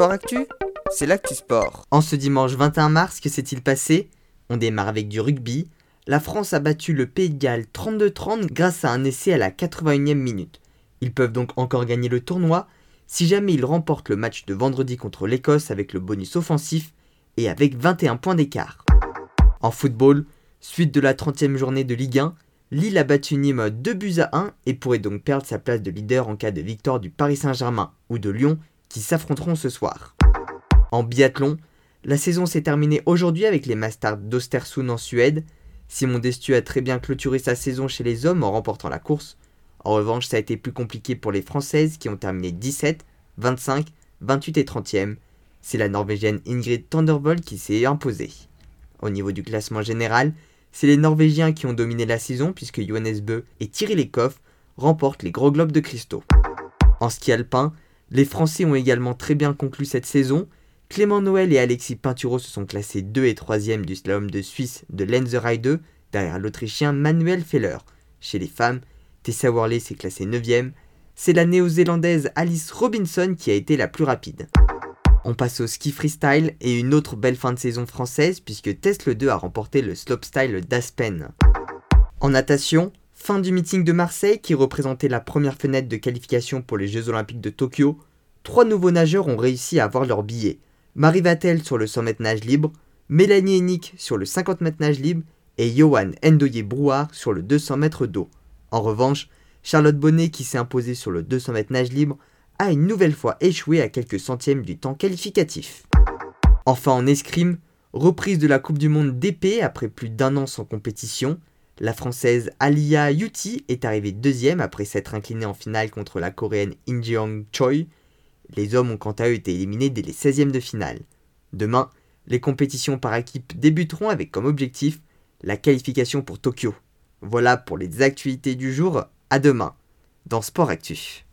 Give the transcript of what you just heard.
Sport Actu, c'est l'actu sport. En ce dimanche 21 mars, que s'est-il passé? On démarre avec du rugby. La France a battu le Pays de Galles 32-30 grâce à un essai à la 81e minute. Ils peuvent donc encore gagner le tournoi si jamais ils remportent le match de vendredi contre l'Écosse avec le bonus offensif et avec 21 points d'écart. En football, suite de la 30e journée de Ligue 1, Lille a battu Nîmes 2 buts à 1 et pourrait donc perdre sa place de leader en cas de victoire du Paris Saint-Germain ou de Lyon qui s'affronteront ce soir. En biathlon, la saison s'est terminée aujourd'hui avec les Masters d'Ostersund en Suède. Simon Destu a très bien clôturé sa saison chez les hommes en remportant la course. En revanche, ça a été plus compliqué pour les Françaises qui ont terminé 17, 25, 28 et 30e. C'est la Norvégienne Ingrid Thunderbolt qui s'est imposée. Au niveau du classement général, c'est les Norvégiens qui ont dominé la saison puisque Johannes Bö et Thierry Lecoff remportent les gros globes de cristaux. En ski alpin, les Français ont également très bien conclu cette saison. Clément Noël et Alexis Pinturo se sont classés 2 et 3e du slalom de Suisse de Lenzerheide 2 derrière l'Autrichien Manuel Feller. Chez les femmes, Tessa Worley s'est classée 9e. C'est la néo-zélandaise Alice Robinson qui a été la plus rapide. On passe au ski freestyle et une autre belle fin de saison française puisque Tesla 2 a remporté le slopestyle d'Aspen. En natation, Fin du meeting de Marseille qui représentait la première fenêtre de qualification pour les Jeux Olympiques de Tokyo. Trois nouveaux nageurs ont réussi à avoir leur billet. Marie Vatel sur le 100 mètres nage libre, Mélanie Hennick sur le 50 mètres nage libre et Johan Ndoye-Brouard sur le 200 mètres d'eau. En revanche, Charlotte Bonnet qui s'est imposée sur le 200 mètres nage libre a une nouvelle fois échoué à quelques centièmes du temps qualificatif. Enfin en escrime, reprise de la Coupe du Monde d'épée après plus d'un an sans compétition, la française Alia Yuti est arrivée deuxième après s'être inclinée en finale contre la coréenne In Choi. Les hommes ont quant à eux été éliminés dès les 16e de finale. Demain, les compétitions par équipe débuteront avec comme objectif la qualification pour Tokyo. Voilà pour les actualités du jour, à demain dans Sport Actu.